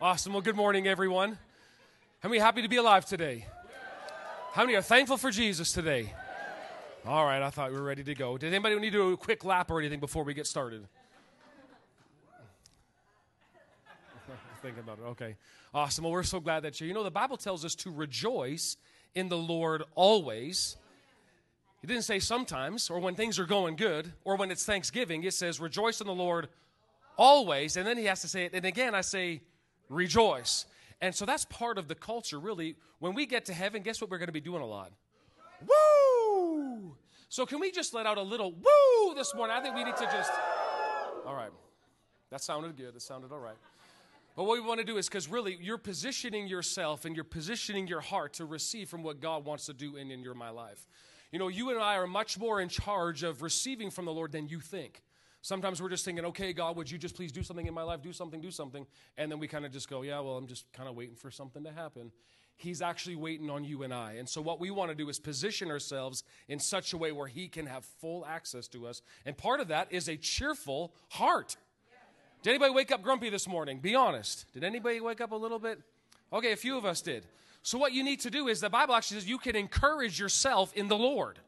Awesome. Well, good morning, everyone. How many happy to be alive today? How many are thankful for Jesus today? All right, I thought we were ready to go. Did anybody need to do a quick lap or anything before we get started? Thinking about it. Okay. Awesome. Well, we're so glad that you're. You know, the Bible tells us to rejoice in the Lord always. It didn't say sometimes or when things are going good or when it's Thanksgiving. It says rejoice in the Lord always. And then he has to say it. And again, I say rejoice. And so that's part of the culture, really. When we get to heaven, guess what we're going to be doing a lot? Woo! So can we just let out a little woo this morning? I think we need to just. All right. That sounded good. It sounded all right. But what we want to do is because really you're positioning yourself and you're positioning your heart to receive from what God wants to do in, in your my life. You know, you and I are much more in charge of receiving from the Lord than you think. Sometimes we're just thinking, okay, God, would you just please do something in my life? Do something, do something. And then we kind of just go, yeah, well, I'm just kind of waiting for something to happen. He's actually waiting on you and I. And so, what we want to do is position ourselves in such a way where He can have full access to us. And part of that is a cheerful heart. Did anybody wake up grumpy this morning? Be honest. Did anybody wake up a little bit? Okay, a few of us did. So, what you need to do is the Bible actually says you can encourage yourself in the Lord.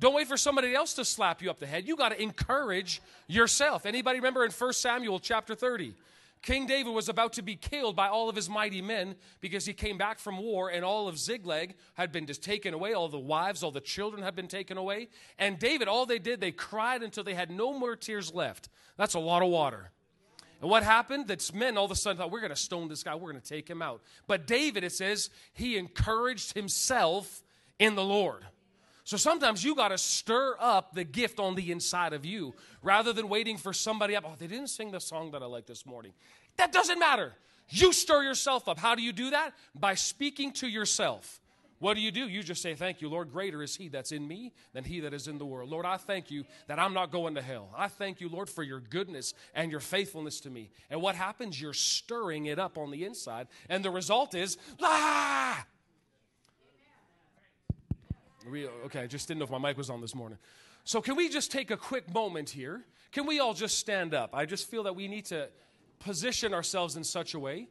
Don't wait for somebody else to slap you up the head. You got to encourage yourself. Anybody remember in 1 Samuel chapter 30? King David was about to be killed by all of his mighty men because he came back from war and all of Ziklag had been just taken away. All the wives, all the children had been taken away. And David, all they did, they cried until they had no more tears left. That's a lot of water. And what happened? That men all of a sudden thought, we're going to stone this guy, we're going to take him out. But David, it says, he encouraged himself in the Lord. So sometimes you got to stir up the gift on the inside of you rather than waiting for somebody up. Oh, they didn't sing the song that I like this morning. That doesn't matter. You stir yourself up. How do you do that? By speaking to yourself. What do you do? You just say, Thank you, Lord. Greater is He that's in me than He that is in the world. Lord, I thank you that I'm not going to hell. I thank you, Lord, for your goodness and your faithfulness to me. And what happens? You're stirring it up on the inside. And the result is, ah! Okay, I just didn't know if my mic was on this morning. So, can we just take a quick moment here? Can we all just stand up? I just feel that we need to position ourselves in such a way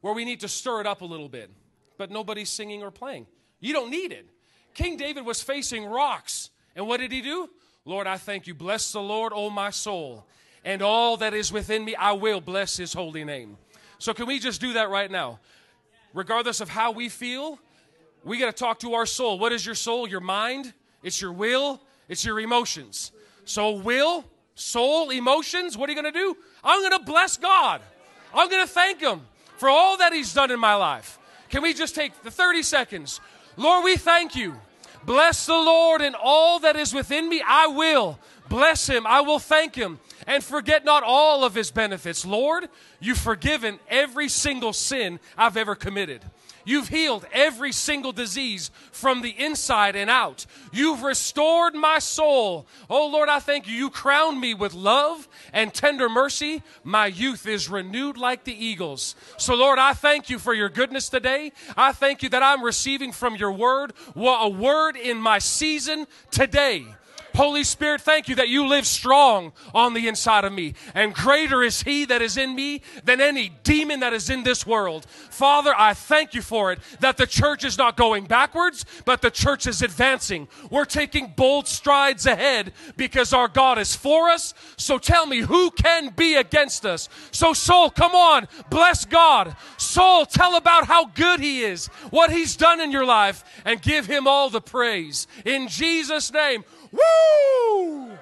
where we need to stir it up a little bit, but nobody's singing or playing. You don't need it. King David was facing rocks, and what did he do? Lord, I thank you. Bless the Lord, O my soul, and all that is within me, I will bless his holy name. So, can we just do that right now? Regardless of how we feel, we got to talk to our soul. What is your soul? Your mind, it's your will, it's your emotions. So, will, soul, emotions, what are you going to do? I'm going to bless God. I'm going to thank Him for all that He's done in my life. Can we just take the 30 seconds? Lord, we thank you. Bless the Lord and all that is within me. I will bless Him. I will thank Him and forget not all of His benefits. Lord, you've forgiven every single sin I've ever committed. You've healed every single disease from the inside and out. You've restored my soul. Oh Lord, I thank you. You crown me with love and tender mercy. My youth is renewed like the eagles. So Lord, I thank you for your goodness today. I thank you that I'm receiving from your word a word in my season today. Holy Spirit, thank you that you live strong on the inside of me. And greater is He that is in me than any demon that is in this world. Father, I thank you for it that the church is not going backwards, but the church is advancing. We're taking bold strides ahead because our God is for us. So tell me, who can be against us? So, soul, come on, bless God. Soul, tell about how good He is, what He's done in your life, and give Him all the praise. In Jesus' name, Woo!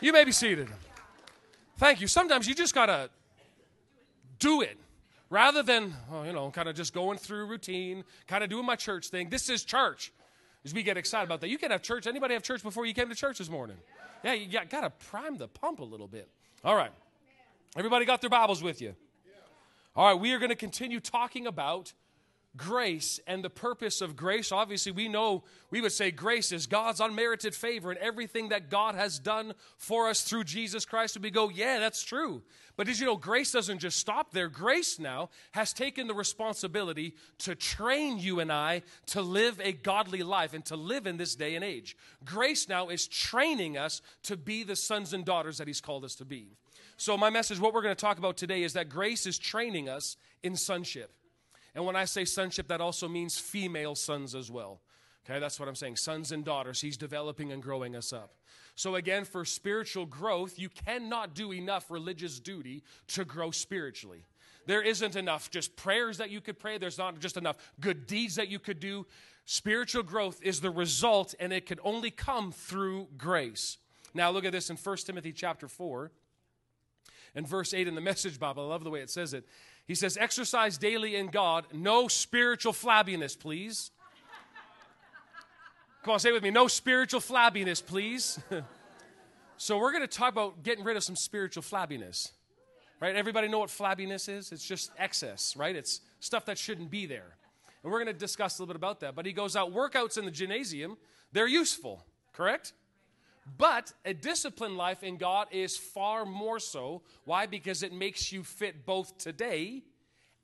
You may be seated. Thank you. Sometimes you just got to do it rather than, oh, you know, kind of just going through routine, kind of doing my church thing. This is church. As we get excited about that. You can have church. Anybody have church before you came to church this morning? Yeah, you got to prime the pump a little bit. All right. Everybody got their Bibles with you? All right, we are going to continue talking about grace and the purpose of grace. Obviously, we know we would say grace is God's unmerited favor and everything that God has done for us through Jesus Christ. And we go, yeah, that's true. But did you know grace doesn't just stop there? Grace now has taken the responsibility to train you and I to live a godly life and to live in this day and age. Grace now is training us to be the sons and daughters that He's called us to be. So, my message, what we're going to talk about today, is that grace is training us in sonship. And when I say sonship, that also means female sons as well. Okay, that's what I'm saying. Sons and daughters. He's developing and growing us up. So, again, for spiritual growth, you cannot do enough religious duty to grow spiritually. There isn't enough just prayers that you could pray, there's not just enough good deeds that you could do. Spiritual growth is the result, and it can only come through grace. Now, look at this in 1 Timothy chapter 4 and verse 8 in the Message Bible. I love the way it says it. He says, Exercise daily in God, no spiritual flabbiness, please. Come on, say with me, no spiritual flabbiness, please. so, we're going to talk about getting rid of some spiritual flabbiness. Right? Everybody know what flabbiness is? It's just excess, right? It's stuff that shouldn't be there. And we're going to discuss a little bit about that. But he goes out, workouts in the gymnasium, they're useful, correct? But a disciplined life in God is far more so. Why? Because it makes you fit both today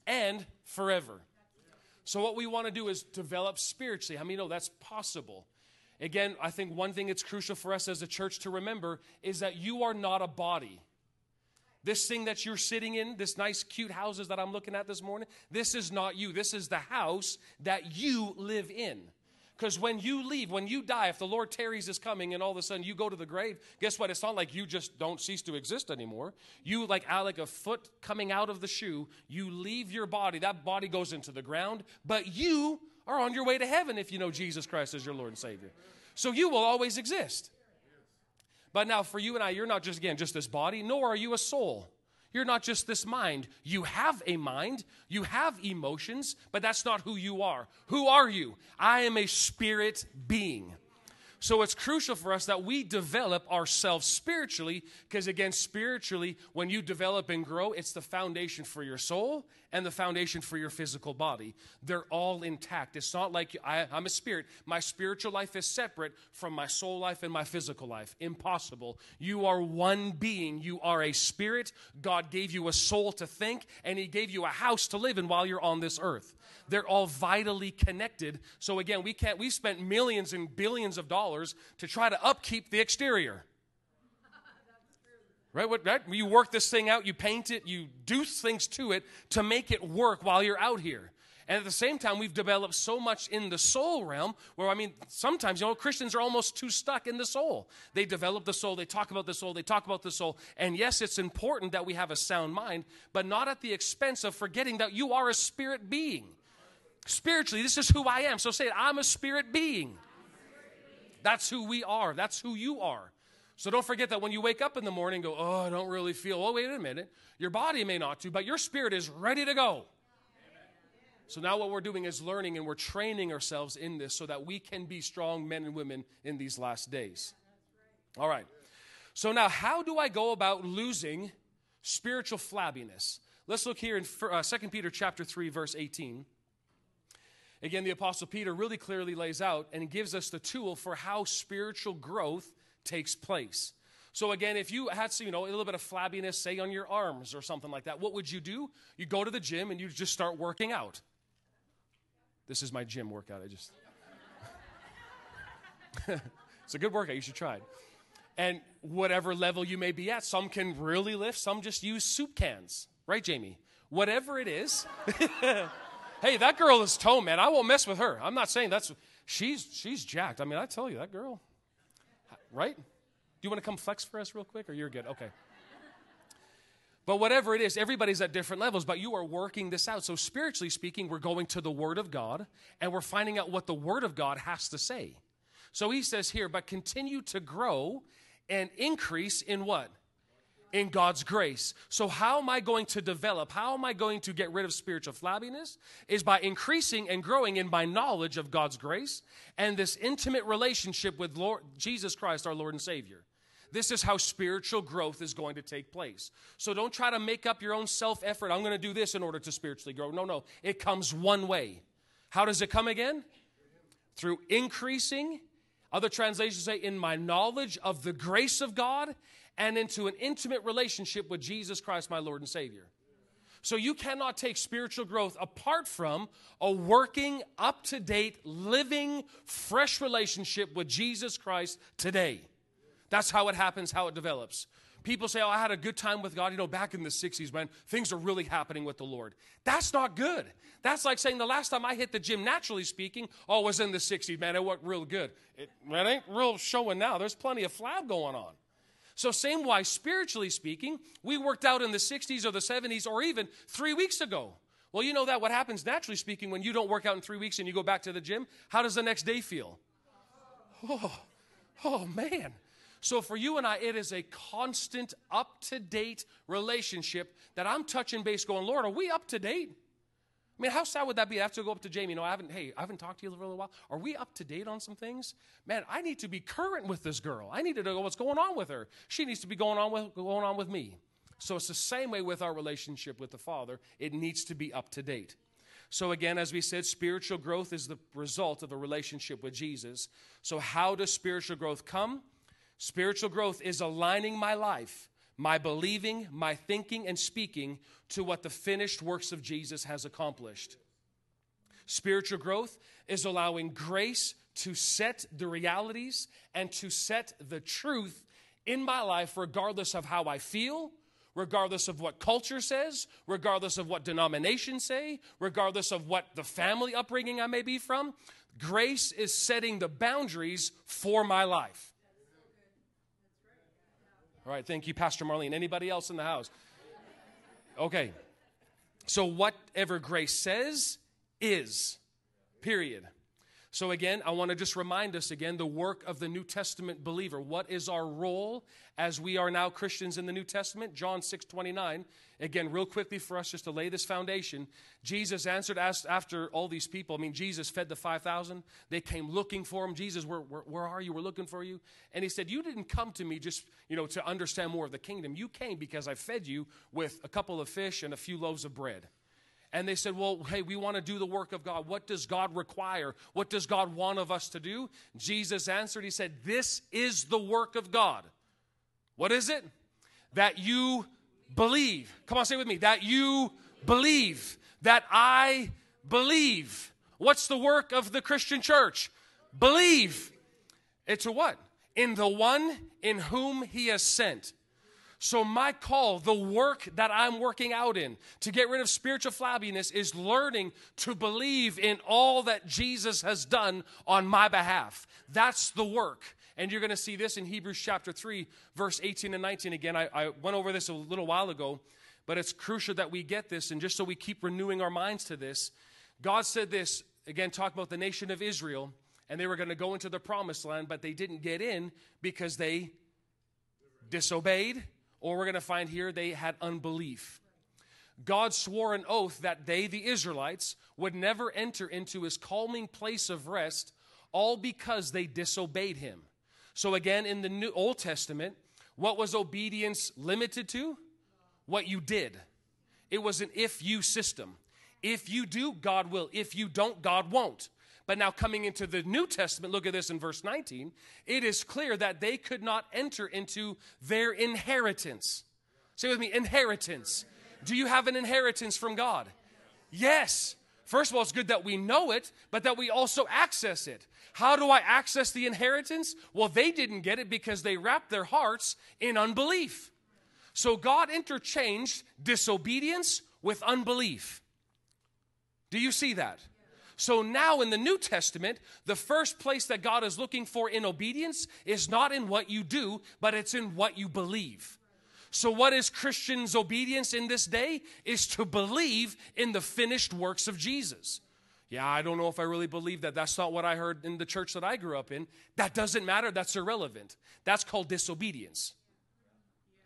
and forever. So, what we want to do is develop spiritually. How many know that's possible? Again, I think one thing that's crucial for us as a church to remember is that you are not a body. This thing that you're sitting in, this nice, cute houses that I'm looking at this morning, this is not you. This is the house that you live in. Because when you leave, when you die, if the Lord tarries is coming and all of a sudden you go to the grave, guess what? It's not like you just don't cease to exist anymore. You, like, like a foot coming out of the shoe, you leave your body. That body goes into the ground, but you are on your way to heaven if you know Jesus Christ as your Lord and Savior. So you will always exist. But now, for you and I, you're not just, again, just this body, nor are you a soul. You're not just this mind. You have a mind, you have emotions, but that's not who you are. Who are you? I am a spirit being. So it's crucial for us that we develop ourselves spiritually, because again, spiritually, when you develop and grow, it's the foundation for your soul and the foundation for your physical body. They're all intact. It's not like I, am a spirit. My spiritual life is separate from my soul life and my physical life. Impossible. You are one being. You are a spirit. God gave you a soul to think, and He gave you a house to live in while you're on this earth they're all vitally connected. So again, we can't we spent millions and billions of dollars to try to upkeep the exterior. Right? What, right? You work this thing out, you paint it, you do things to it to make it work while you're out here. And at the same time, we've developed so much in the soul realm where, I mean, sometimes, you know, Christians are almost too stuck in the soul. They develop the soul, they talk about the soul, they talk about the soul. And yes, it's important that we have a sound mind, but not at the expense of forgetting that you are a spirit being. Spiritually, this is who I am. So say it I'm a spirit being. That's who we are. That's who you are. So don't forget that when you wake up in the morning go, oh, I don't really feel. Oh, wait a minute. Your body may not to, but your spirit is ready to go. So now what we're doing is learning and we're training ourselves in this so that we can be strong men and women in these last days. All right. So now how do I go about losing spiritual flabbiness? Let's look here in uh, 2 Peter chapter 3 verse 18. Again, the Apostle Peter really clearly lays out and gives us the tool for how spiritual growth takes place. So again, if you had you know a little bit of flabbiness, say on your arms or something like that, what would you do? You go to the gym and you just start working out. This is my gym workout. I just it's a good workout. You should try it. And whatever level you may be at, some can really lift, some just use soup cans, right, Jamie? Whatever it is. Hey, that girl is tone, man. I won't mess with her. I'm not saying that's she's she's jacked. I mean, I tell you, that girl, right? Do you want to come flex for us real quick, or you're good? Okay. But whatever it is, everybody's at different levels, but you are working this out. So, spiritually speaking, we're going to the Word of God and we're finding out what the Word of God has to say. So, he says here, but continue to grow and increase in what? In God's grace. So, how am I going to develop? How am I going to get rid of spiritual flabbiness? Is by increasing and growing in my knowledge of God's grace and this intimate relationship with Lord Jesus Christ, our Lord and Savior. This is how spiritual growth is going to take place. So don't try to make up your own self effort. I'm going to do this in order to spiritually grow. No, no. It comes one way. How does it come again? Through increasing. Other translations say, in my knowledge of the grace of God and into an intimate relationship with Jesus Christ, my Lord and Savior. So you cannot take spiritual growth apart from a working, up to date, living, fresh relationship with Jesus Christ today. That's how it happens, how it develops. people say, Oh, I had a good time with God. You know, back in the 60s, man, things are really happening with the Lord. That's not good. That's like saying the last time I hit the gym, naturally speaking, oh, was in the 60s, man. It worked real good. It, it ain't real showing now. There's plenty of flab going on. So, same why, spiritually speaking, we worked out in the 60s or the 70s or even three weeks ago. Well, you know that what happens naturally speaking when you don't work out in three weeks and you go back to the gym? How does the next day feel? Oh, oh man. So for you and I, it is a constant, up to date relationship that I'm touching base going, Lord, are we up to date? I mean, how sad would that be? I have to go up to Jamie. You know, I haven't, hey, I haven't talked to you for a little while. Are we up to date on some things? Man, I need to be current with this girl. I need to know what's going on with her. She needs to be going on with, going on with me. So it's the same way with our relationship with the Father. It needs to be up to date. So, again, as we said, spiritual growth is the result of a relationship with Jesus. So, how does spiritual growth come? Spiritual growth is aligning my life, my believing, my thinking, and speaking to what the finished works of Jesus has accomplished. Spiritual growth is allowing grace to set the realities and to set the truth in my life, regardless of how I feel, regardless of what culture says, regardless of what denominations say, regardless of what the family upbringing I may be from. Grace is setting the boundaries for my life. All right, thank you, Pastor Marlene. Anybody else in the house? Okay. So, whatever grace says is, period. So, again, I want to just remind us again the work of the New Testament believer. What is our role as we are now Christians in the New Testament? John 6 29. Again, real quickly for us just to lay this foundation. Jesus answered asked after all these people. I mean, Jesus fed the 5,000. They came looking for him. Jesus, where, where, where are you? We're looking for you. And he said, You didn't come to me just, you know, to understand more of the kingdom. You came because I fed you with a couple of fish and a few loaves of bread. And they said, Well, hey, we want to do the work of God. What does God require? What does God want of us to do? Jesus answered, He said, This is the work of God. What is it? That you believe. Come on, say with me. That you believe. That I believe. What's the work of the Christian church? Believe. It's a what? In the one in whom he has sent. So, my call, the work that I'm working out in to get rid of spiritual flabbiness is learning to believe in all that Jesus has done on my behalf. That's the work. And you're going to see this in Hebrews chapter 3, verse 18 and 19. Again, I, I went over this a little while ago, but it's crucial that we get this. And just so we keep renewing our minds to this, God said this, again, talk about the nation of Israel, and they were going to go into the promised land, but they didn't get in because they disobeyed, or we're going to find here they had unbelief. God swore an oath that they, the Israelites, would never enter into his calming place of rest, all because they disobeyed him. So, again, in the New Old Testament, what was obedience limited to? What you did. It was an if you system. If you do, God will. If you don't, God won't. But now, coming into the New Testament, look at this in verse 19. It is clear that they could not enter into their inheritance. Say with me, inheritance. Do you have an inheritance from God? Yes. First of all, it's good that we know it, but that we also access it. How do I access the inheritance? Well, they didn't get it because they wrapped their hearts in unbelief. So God interchanged disobedience with unbelief. Do you see that? So now in the New Testament, the first place that God is looking for in obedience is not in what you do, but it's in what you believe. So, what is Christians' obedience in this day? Is to believe in the finished works of Jesus. Yeah, I don't know if I really believe that. That's not what I heard in the church that I grew up in. That doesn't matter. That's irrelevant. That's called disobedience.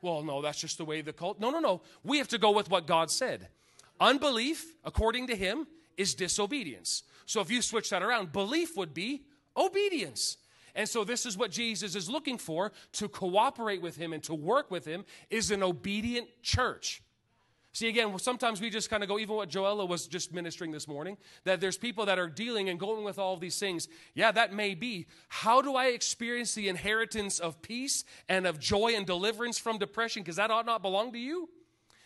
Well, no, that's just the way the cult. No, no, no. We have to go with what God said. Unbelief, according to Him, is disobedience. So if you switch that around, belief would be obedience. And so this is what Jesus is looking for to cooperate with Him and to work with Him is an obedient church. See, again, sometimes we just kind of go, even what Joella was just ministering this morning, that there's people that are dealing and going with all these things. Yeah, that may be. How do I experience the inheritance of peace and of joy and deliverance from depression? Because that ought not belong to you.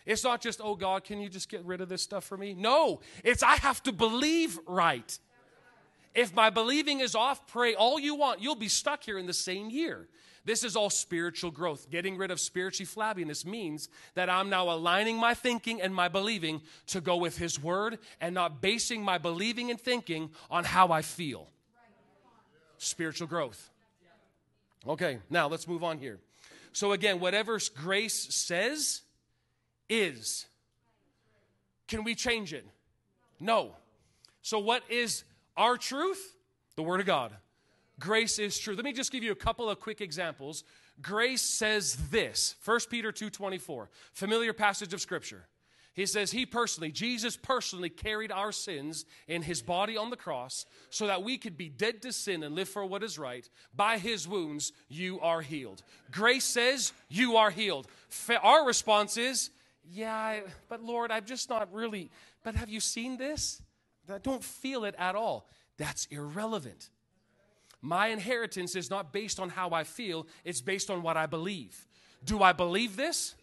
It's not just, oh God, can you just get rid of this stuff for me? No, it's I have to believe right. If my believing is off, pray all you want. You'll be stuck here in the same year. This is all spiritual growth. Getting rid of spiritually flabbiness means that I'm now aligning my thinking and my believing to go with His Word and not basing my believing and thinking on how I feel. Spiritual growth. Okay, now let's move on here. So, again, whatever grace says is. Can we change it? No. So, what is our truth? The Word of God. Grace is true. Let me just give you a couple of quick examples. Grace says this 1 Peter 2:24, familiar passage of Scripture. He says, He personally, Jesus personally carried our sins in His body on the cross so that we could be dead to sin and live for what is right. By His wounds, you are healed. Grace says, You are healed. Our response is, Yeah, but Lord, I'm just not really, but have you seen this? I don't feel it at all. That's irrelevant. My inheritance is not based on how I feel, it's based on what I believe. Do I believe this?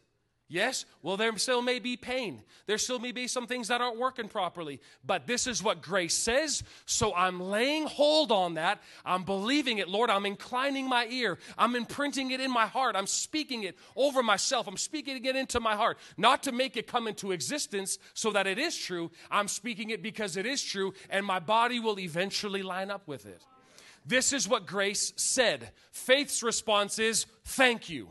Yes, well, there still may be pain. There still may be some things that aren't working properly. But this is what grace says. So I'm laying hold on that. I'm believing it, Lord. I'm inclining my ear. I'm imprinting it in my heart. I'm speaking it over myself. I'm speaking it into my heart. Not to make it come into existence so that it is true. I'm speaking it because it is true, and my body will eventually line up with it. This is what grace said. Faith's response is, Thank you.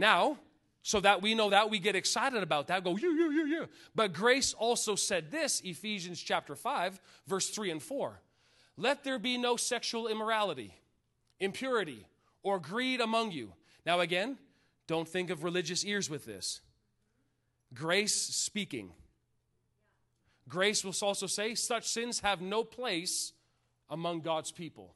Now, so that we know that, we get excited about that, go, yeah, yeah, yeah, yeah. But grace also said this, Ephesians chapter 5, verse 3 and 4. Let there be no sexual immorality, impurity, or greed among you. Now, again, don't think of religious ears with this. Grace speaking. Grace will also say, such sins have no place among God's people.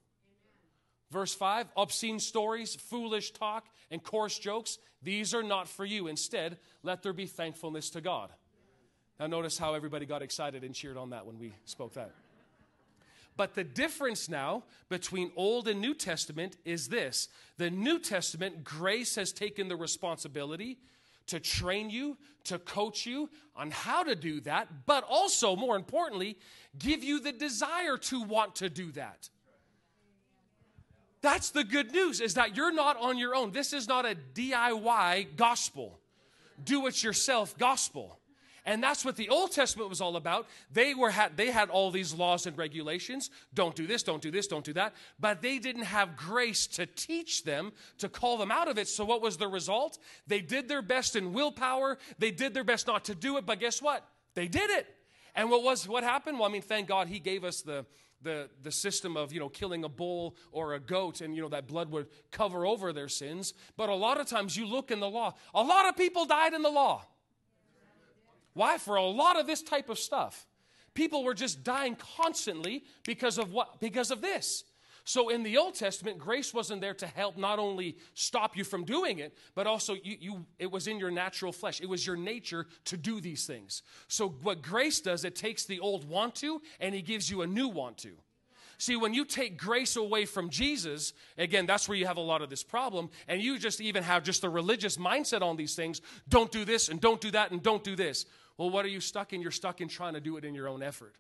Verse 5 obscene stories, foolish talk, and coarse jokes, these are not for you. Instead, let there be thankfulness to God. Now, notice how everybody got excited and cheered on that when we spoke that. But the difference now between Old and New Testament is this the New Testament, grace has taken the responsibility to train you, to coach you on how to do that, but also, more importantly, give you the desire to want to do that. That's the good news is that you're not on your own. This is not a DIY gospel, do it yourself gospel. And that's what the Old Testament was all about. They were had they had all these laws and regulations. Don't do this, don't do this, don't do that. But they didn't have grace to teach them, to call them out of it. So what was the result? They did their best in willpower. They did their best not to do it, but guess what? They did it. And what was what happened? Well, I mean, thank God he gave us the the, the system of you know killing a bull or a goat and you know that blood would cover over their sins. But a lot of times you look in the law a lot of people died in the law. Why? For a lot of this type of stuff. People were just dying constantly because of what? Because of this so in the Old Testament, grace wasn't there to help not only stop you from doing it, but also you, you, it was in your natural flesh. It was your nature to do these things. So what grace does, it takes the old want to and he gives you a new want to. See, when you take grace away from Jesus, again, that's where you have a lot of this problem, and you just even have just a religious mindset on these things don't do this, and don't do that, and don't do this. Well, what are you stuck in? You're stuck in trying to do it in your own effort.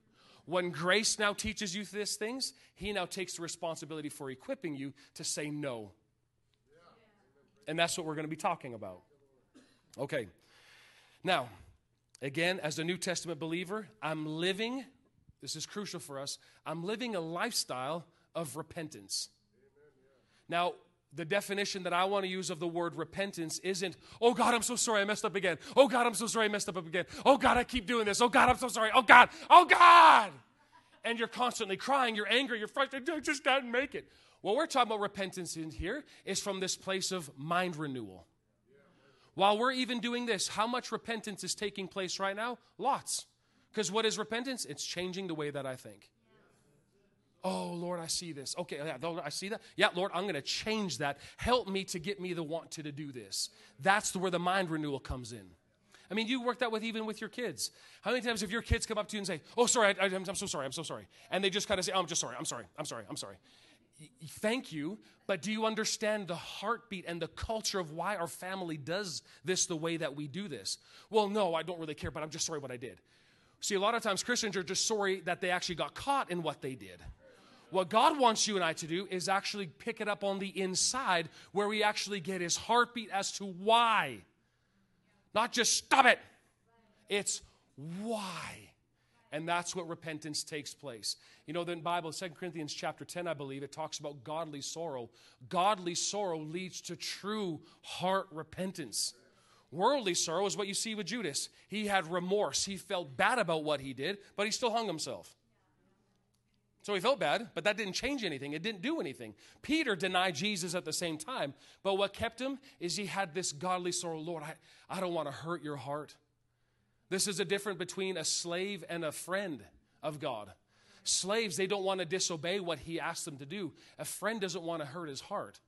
When grace now teaches you these things, He now takes the responsibility for equipping you to say no. And that's what we're going to be talking about. Okay. Now, again, as a New Testament believer, I'm living, this is crucial for us, I'm living a lifestyle of repentance. Now, the definition that I want to use of the word repentance isn't, oh God, I'm so sorry I messed up again. Oh God, I'm so sorry I messed up again. Oh God, I keep doing this. Oh God, I'm so sorry. Oh God, oh God. And you're constantly crying, you're angry, you're frustrated, I just can't make it. What we're talking about repentance in here is from this place of mind renewal. While we're even doing this, how much repentance is taking place right now? Lots. Because what is repentance? It's changing the way that I think. Oh, Lord, I see this. Okay, yeah, Lord, I see that. Yeah, Lord, I'm going to change that. Help me to get me the want to, to do this. That's where the mind renewal comes in. I mean, you work that with even with your kids. How many times have your kids come up to you and say, "Oh, sorry, I, am so sorry, I'm so sorry," and they just kind of say, oh, "I'm just sorry, I'm sorry, I'm sorry, I'm sorry." Thank you, but do you understand the heartbeat and the culture of why our family does this the way that we do this? Well, no, I don't really care, but I'm just sorry what I did. See, a lot of times Christians are just sorry that they actually got caught in what they did. What God wants you and I to do is actually pick it up on the inside where we actually get his heartbeat as to why. Not just stop it, it's why. And that's what repentance takes place. You know, the Bible, 2 Corinthians chapter 10, I believe, it talks about godly sorrow. Godly sorrow leads to true heart repentance. Worldly sorrow is what you see with Judas. He had remorse. He felt bad about what he did, but he still hung himself. So he felt bad, but that didn't change anything. It didn't do anything. Peter denied Jesus at the same time, but what kept him is he had this godly sorrow. Lord, I, I don't want to hurt your heart. This is a difference between a slave and a friend of God. Slaves, they don't want to disobey what he asks them to do. A friend doesn't want to hurt his heart.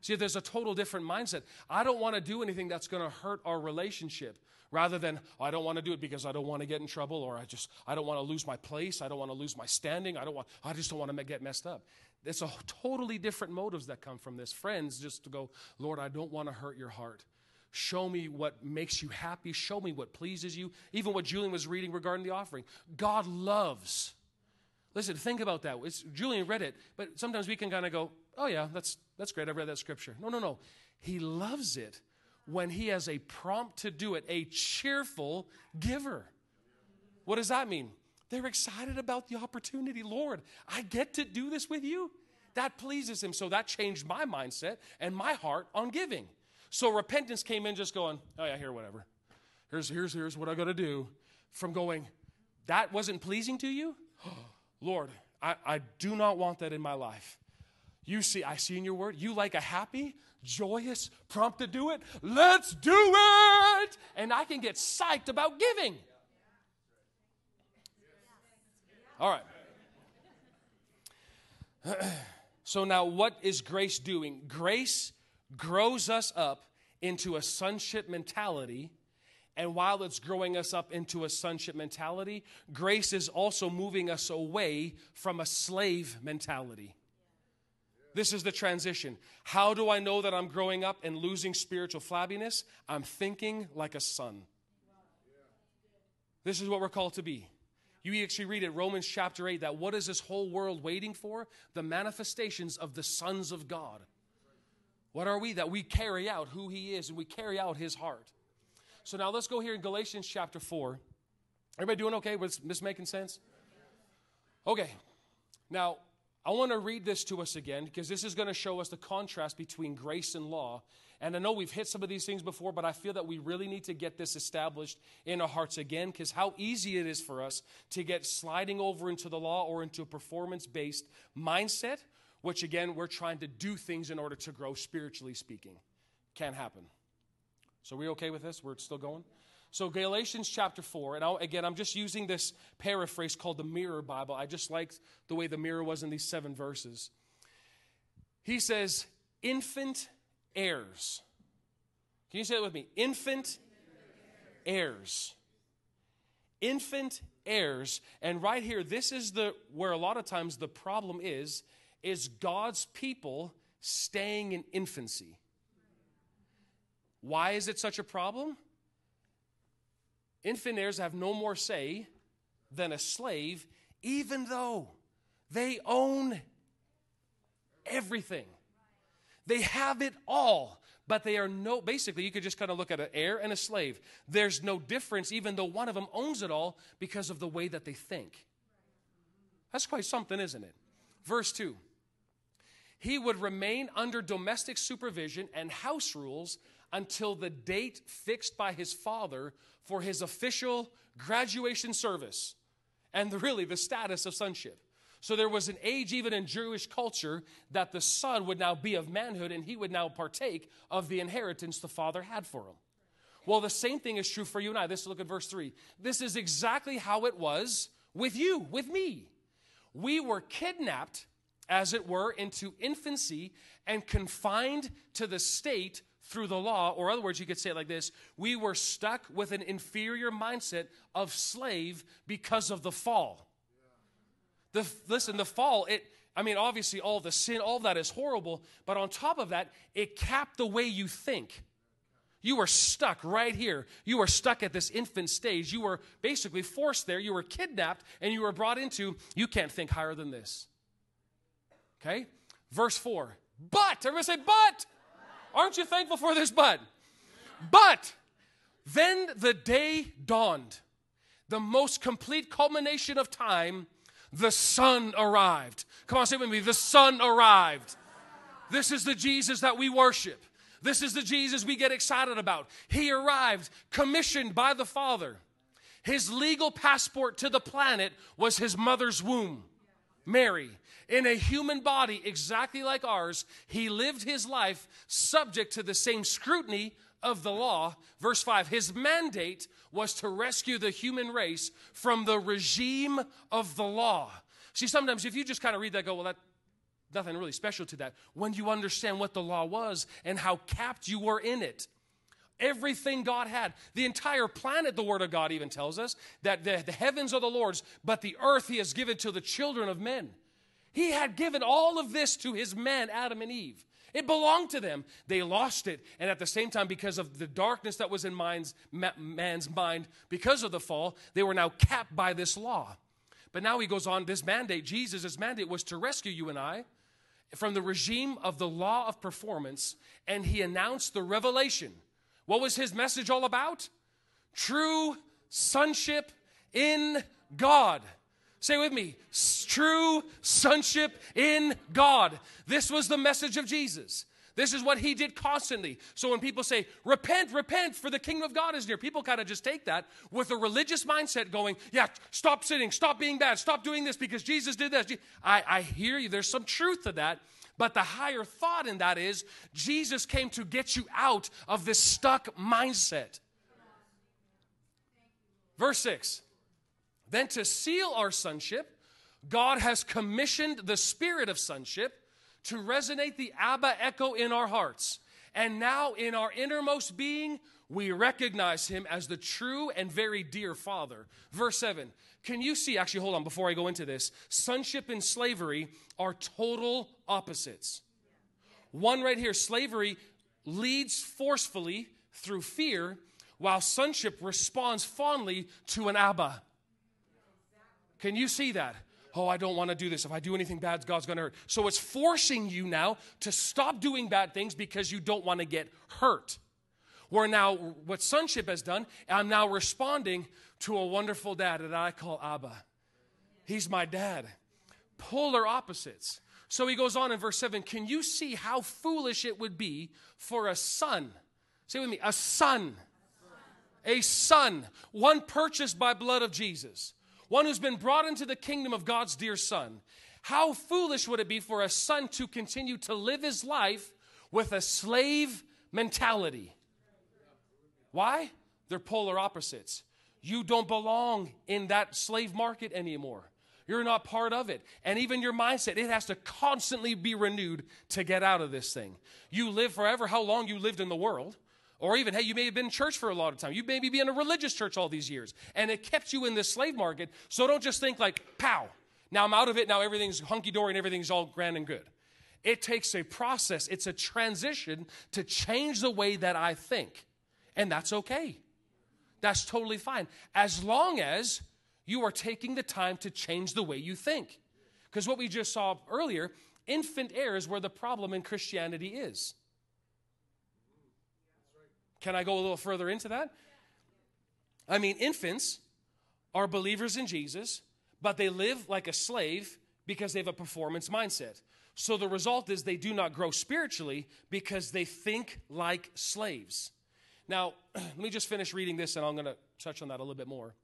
See, there's a total different mindset. I don't want to do anything that's going to hurt our relationship rather than I don't want to do it because I don't want to get in trouble or I just I don't want to lose my place, I don't want to lose my standing, I don't want I just don't want to get messed up. It's a totally different motives that come from this. Friends just to go, Lord, I don't want to hurt your heart. Show me what makes you happy. Show me what pleases you. Even what Julian was reading regarding the offering. God loves. Listen, think about that. It's, Julian read it, but sometimes we can kind of go, oh, yeah, that's, that's great. I've read that scripture. No, no, no. He loves it when he has a prompt to do it, a cheerful giver. What does that mean? They're excited about the opportunity. Lord, I get to do this with you. That pleases him. So that changed my mindset and my heart on giving. So repentance came in just going, oh yeah, here, whatever. Here's, here's, here's what I got to do. From going, that wasn't pleasing to you? Lord, I, I do not want that in my life. You see, I see in your word, you like a happy, joyous, prompt to do it. Let's do it! And I can get psyched about giving. All right. so now, what is grace doing? Grace grows us up into a sonship mentality. And while it's growing us up into a sonship mentality, grace is also moving us away from a slave mentality. This is the transition. How do I know that I'm growing up and losing spiritual flabbiness? I'm thinking like a son. This is what we're called to be. You actually read it, Romans chapter 8, that what is this whole world waiting for? The manifestations of the sons of God. What are we? That we carry out who He is and we carry out His heart. So now let's go here in Galatians chapter 4. Everybody doing okay? Was this making sense? Okay. Now, I want to read this to us again because this is going to show us the contrast between grace and law. And I know we've hit some of these things before, but I feel that we really need to get this established in our hearts again because how easy it is for us to get sliding over into the law or into a performance based mindset which again, we're trying to do things in order to grow spiritually speaking. Can't happen. So, we okay with this? We're still going? So, Galatians chapter 4, and I'll, again, I'm just using this paraphrase called the Mirror Bible. I just liked the way the mirror was in these seven verses. He says, infant heirs. Can you say it with me? Infant heirs. Infant heirs. And right here, this is the where a lot of times the problem is is God's people staying in infancy. Why is it such a problem? Infant heirs have no more say than a slave, even though they own everything. They have it all, but they are no, basically, you could just kind of look at an heir and a slave. There's no difference, even though one of them owns it all because of the way that they think. That's quite something, isn't it? Verse 2 he would remain under domestic supervision and house rules until the date fixed by his father for his official graduation service and really the status of sonship. So there was an age, even in Jewish culture, that the son would now be of manhood and he would now partake of the inheritance the father had for him. Well, the same thing is true for you and I. This look at verse 3. This is exactly how it was with you, with me. We were kidnapped as it were, into infancy and confined to the state through the law, or other words, you could say it like this we were stuck with an inferior mindset of slave because of the fall. The, listen, the fall, it, I mean, obviously, all the sin, all that is horrible, but on top of that, it capped the way you think. You were stuck right here. You were stuck at this infant stage. You were basically forced there. You were kidnapped and you were brought into, you can't think higher than this. Okay? Verse 4. But, everybody say, but. Aren't you thankful for this but? But, then the day dawned, the most complete culmination of time, the son arrived. Come on, say with me, the son arrived. This is the Jesus that we worship. This is the Jesus we get excited about. He arrived, commissioned by the Father. His legal passport to the planet was his mother's womb, Mary. In a human body exactly like ours, he lived his life subject to the same scrutiny of the law. Verse 5 His mandate was to rescue the human race from the regime of the law. See, sometimes if you just kind of read that, go, well, that nothing really special to that. When you understand what the law was and how capped you were in it, everything God had, the entire planet, the Word of God even tells us that the, the heavens are the Lord's, but the earth He has given to the children of men. He had given all of this to His men, Adam and Eve. It belonged to them. They lost it. And at the same time, because of the darkness that was in man's mind because of the fall, they were now capped by this law. But now he goes on, this mandate, Jesus' mandate was to rescue you and I from the regime of the law of performance, and he announced the revelation. What was his message all about? True sonship in God. Say with me, true sonship in God. This was the message of Jesus. This is what he did constantly. So when people say, repent, repent, for the kingdom of God is near, people kind of just take that with a religious mindset going, yeah, stop sinning, stop being bad, stop doing this because Jesus did this. I, I hear you. There's some truth to that. But the higher thought in that is Jesus came to get you out of this stuck mindset. Verse 6 Then to seal our sonship, God has commissioned the spirit of sonship to resonate the Abba echo in our hearts. And now, in our innermost being, we recognize him as the true and very dear Father. Verse 7. Can you see, actually, hold on before I go into this? Sonship and slavery are total opposites. One right here slavery leads forcefully through fear, while sonship responds fondly to an Abba. Can you see that? oh, I don't want to do this. If I do anything bad, God's going to hurt. So it's forcing you now to stop doing bad things because you don't want to get hurt. Where now, what sonship has done, I'm now responding to a wonderful dad that I call Abba. He's my dad. Polar opposites. So he goes on in verse 7 Can you see how foolish it would be for a son? Say with me, a son. A son, one purchased by blood of Jesus one who's been brought into the kingdom of God's dear Son. How foolish would it be for a son to continue to live his life with a slave mentality? Why? They're polar opposites. You don't belong in that slave market anymore. You're not part of it. And even your mindset, it has to constantly be renewed to get out of this thing. You live forever, how long you lived in the world. Or even, hey, you may have been in church for a lot of time. You maybe be in a religious church all these years. And it kept you in this slave market. So don't just think like, pow, now I'm out of it. Now everything's hunky dory and everything's all grand and good. It takes a process, it's a transition to change the way that I think. And that's okay. That's totally fine. As long as you are taking the time to change the way you think. Because what we just saw earlier, infant error is where the problem in Christianity is. Can I go a little further into that? I mean, infants are believers in Jesus, but they live like a slave because they have a performance mindset. So the result is they do not grow spiritually because they think like slaves. Now, let me just finish reading this and I'm going to touch on that a little bit more.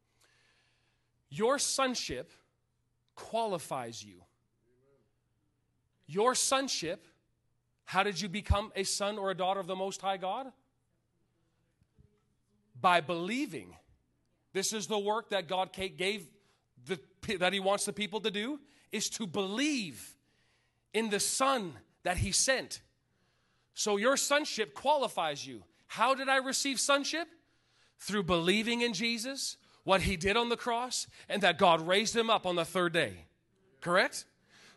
Your sonship qualifies you. Your sonship, how did you become a son or a daughter of the Most High God? by believing. This is the work that God gave the, that He wants the people to do is to believe in the Son that He sent. So your sonship qualifies you. How did I receive sonship? Through believing in Jesus, what He did on the cross, and that God raised Him up on the third day. Correct?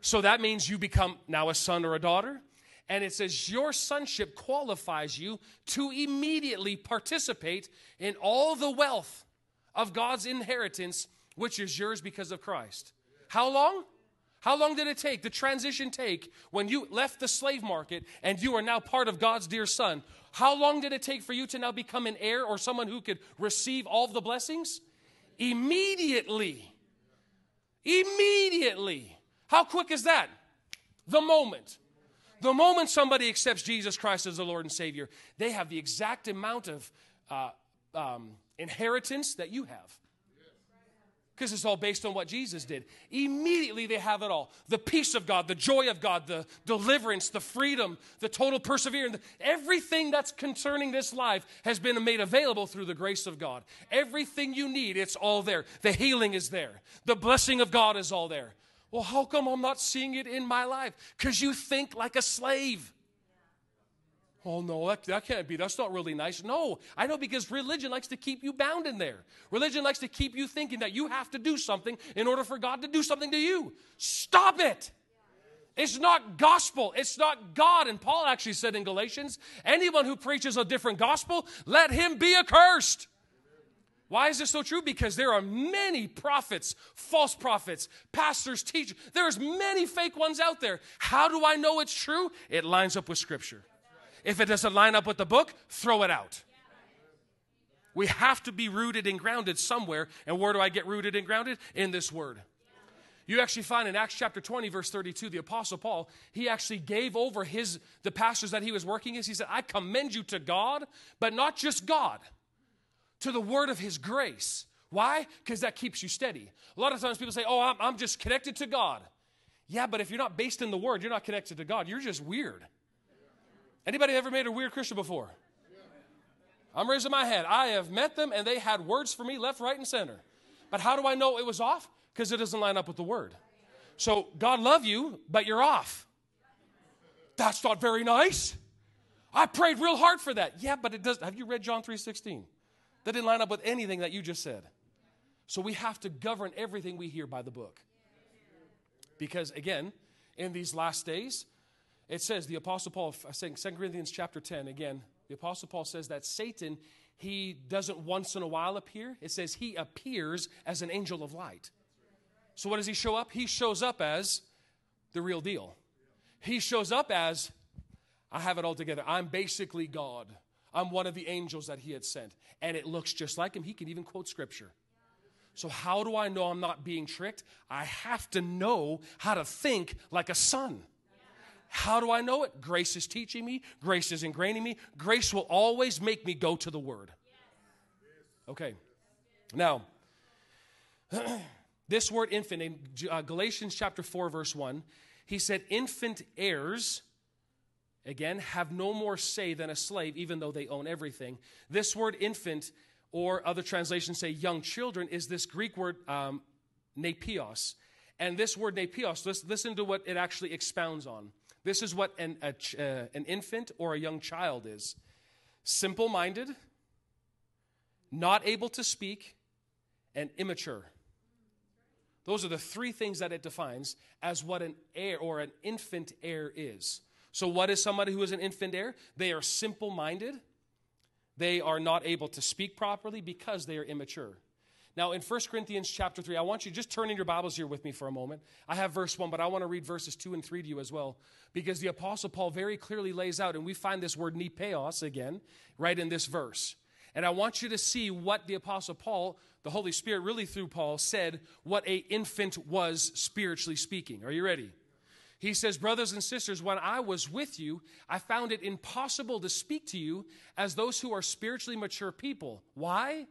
So that means you become now a son or a daughter. And it says, Your sonship qualifies you to immediately participate in all the wealth of God's inheritance, which is yours because of Christ. How long? How long did it take, the transition take, when you left the slave market and you are now part of God's dear son? How long did it take for you to now become an heir or someone who could receive all the blessings? Immediately. Immediately. How quick is that? The moment. The moment somebody accepts Jesus Christ as the Lord and Savior, they have the exact amount of uh, um, inheritance that you have. Because it's all based on what Jesus did. Immediately they have it all the peace of God, the joy of God, the deliverance, the freedom, the total perseverance. Everything that's concerning this life has been made available through the grace of God. Everything you need, it's all there. The healing is there, the blessing of God is all there. Well, how come I'm not seeing it in my life? Because you think like a slave. Oh, no, that, that can't be. That's not really nice. No, I know because religion likes to keep you bound in there. Religion likes to keep you thinking that you have to do something in order for God to do something to you. Stop it. It's not gospel. It's not God. And Paul actually said in Galatians anyone who preaches a different gospel, let him be accursed. Why is this so true? Because there are many prophets, false prophets, pastors, teachers. There's many fake ones out there. How do I know it's true? It lines up with scripture. If it doesn't line up with the book, throw it out. We have to be rooted and grounded somewhere. And where do I get rooted and grounded? In this word. You actually find in Acts chapter 20, verse 32, the apostle Paul, he actually gave over his the pastors that he was working as. He said, I commend you to God, but not just God to the word of his grace. Why? Because that keeps you steady. A lot of times people say, oh, I'm, I'm just connected to God. Yeah, but if you're not based in the word, you're not connected to God. You're just weird. Anybody ever made a weird Christian before? I'm raising my hand. I have met them and they had words for me left, right, and center. But how do I know it was off? Because it doesn't line up with the word. So God love you, but you're off. That's not very nice. I prayed real hard for that. Yeah, but it does. Have you read John 3:16? That didn't line up with anything that you just said. So we have to govern everything we hear by the book. Because again, in these last days, it says the apostle Paul saying 2 Corinthians chapter 10 again, the apostle Paul says that Satan he doesn't once in a while appear. It says he appears as an angel of light. So what does he show up? He shows up as the real deal. He shows up as I have it all together. I'm basically God. I'm one of the angels that he had sent. And it looks just like him. He can even quote scripture. So, how do I know I'm not being tricked? I have to know how to think like a son. How do I know it? Grace is teaching me, grace is ingraining me. Grace will always make me go to the word. Okay. Now, this word infant in uh, Galatians chapter 4, verse 1, he said, infant heirs again, have no more say than a slave, even though they own everything. This word infant, or other translations say young children, is this Greek word um, nepios. And this word listen, listen to what it actually expounds on. This is what an, a, uh, an infant or a young child is simple minded, not able to speak, and immature. Those are the three things that it defines as what an heir or an infant heir is. So, what is somebody who is an infant heir? They are simple minded. They are not able to speak properly because they are immature. Now, in 1 Corinthians chapter 3, I want you just turn in your Bibles here with me for a moment. I have verse 1, but I want to read verses 2 and 3 to you as well, because the Apostle Paul very clearly lays out, and we find this word nepios again, right in this verse. And I want you to see what the Apostle Paul, the Holy Spirit, really through Paul, said what a infant was spiritually speaking. Are you ready? He says, Brothers and sisters, when I was with you, I found it impossible to speak to you as those who are spiritually mature people. Why?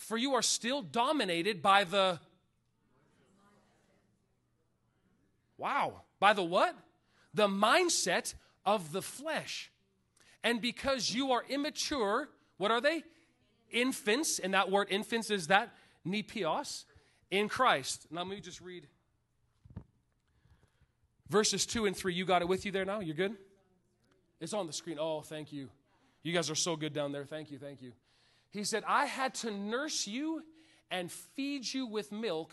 For you are still dominated by the. Wow. By the what? The mindset of the flesh. And because you are immature, what are they? Infants. And that word infants is that nepios in Christ. Now, let me just read Verses 2 and 3, you got it with you there now? You're good? It's on the screen. Oh, thank you. You guys are so good down there. Thank you, thank you. He said, I had to nurse you and feed you with milk,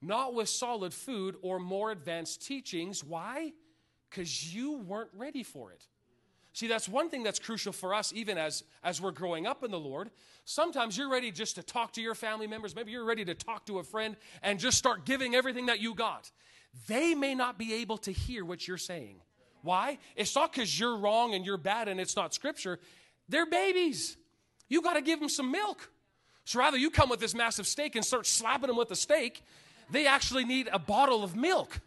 not with solid food or more advanced teachings. Why? Because you weren't ready for it. See, that's one thing that's crucial for us, even as, as we're growing up in the Lord. Sometimes you're ready just to talk to your family members. Maybe you're ready to talk to a friend and just start giving everything that you got. They may not be able to hear what you're saying. Why? It's not because you're wrong and you're bad and it's not scripture. They're babies. You got to give them some milk. So rather, you come with this massive steak and start slapping them with the steak. They actually need a bottle of milk.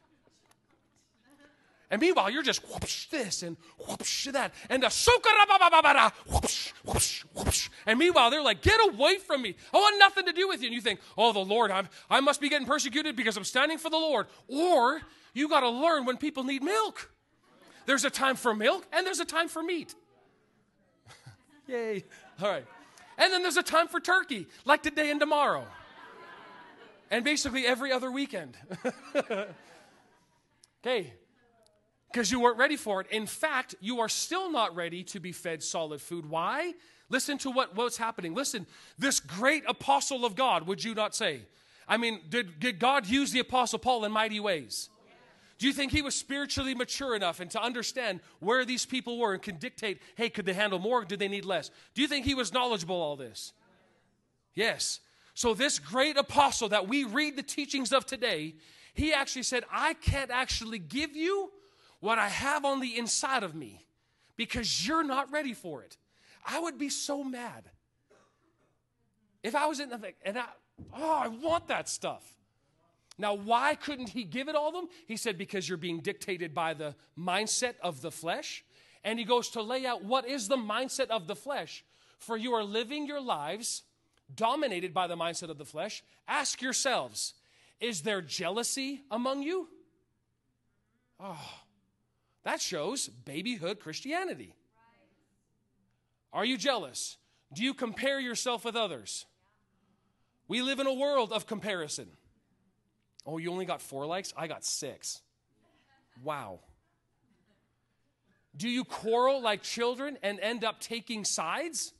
And meanwhile, you're just whoosh this and whoosh that. And the soka whoosh, whoosh, whoosh. And meanwhile, they're like, get away from me. I want nothing to do with you. And you think, oh, the Lord, I'm, I must be getting persecuted because I'm standing for the Lord. Or you got to learn when people need milk. There's a time for milk and there's a time for meat. Yay. All right. And then there's a time for turkey, like today and tomorrow. And basically every other weekend. okay, because you weren't ready for it. In fact, you are still not ready to be fed solid food. Why? Listen to what, what's happening. Listen, this great apostle of God, would you not say? I mean, did, did God use the apostle Paul in mighty ways? Do you think he was spiritually mature enough and to understand where these people were and can dictate, hey, could they handle more? Did they need less? Do you think he was knowledgeable all this? Yes. So this great apostle that we read the teachings of today, he actually said, I can't actually give you what I have on the inside of me because you're not ready for it. I would be so mad if I was in the and I, oh, I want that stuff. Now, why couldn't he give it all them? He said, because you're being dictated by the mindset of the flesh. And he goes to lay out what is the mindset of the flesh. For you are living your lives dominated by the mindset of the flesh. Ask yourselves, is there jealousy among you? Oh, that shows babyhood Christianity. Are you jealous? Do you compare yourself with others? We live in a world of comparison. Oh, you only got four likes? I got six. Wow. Do you quarrel like children and end up taking sides?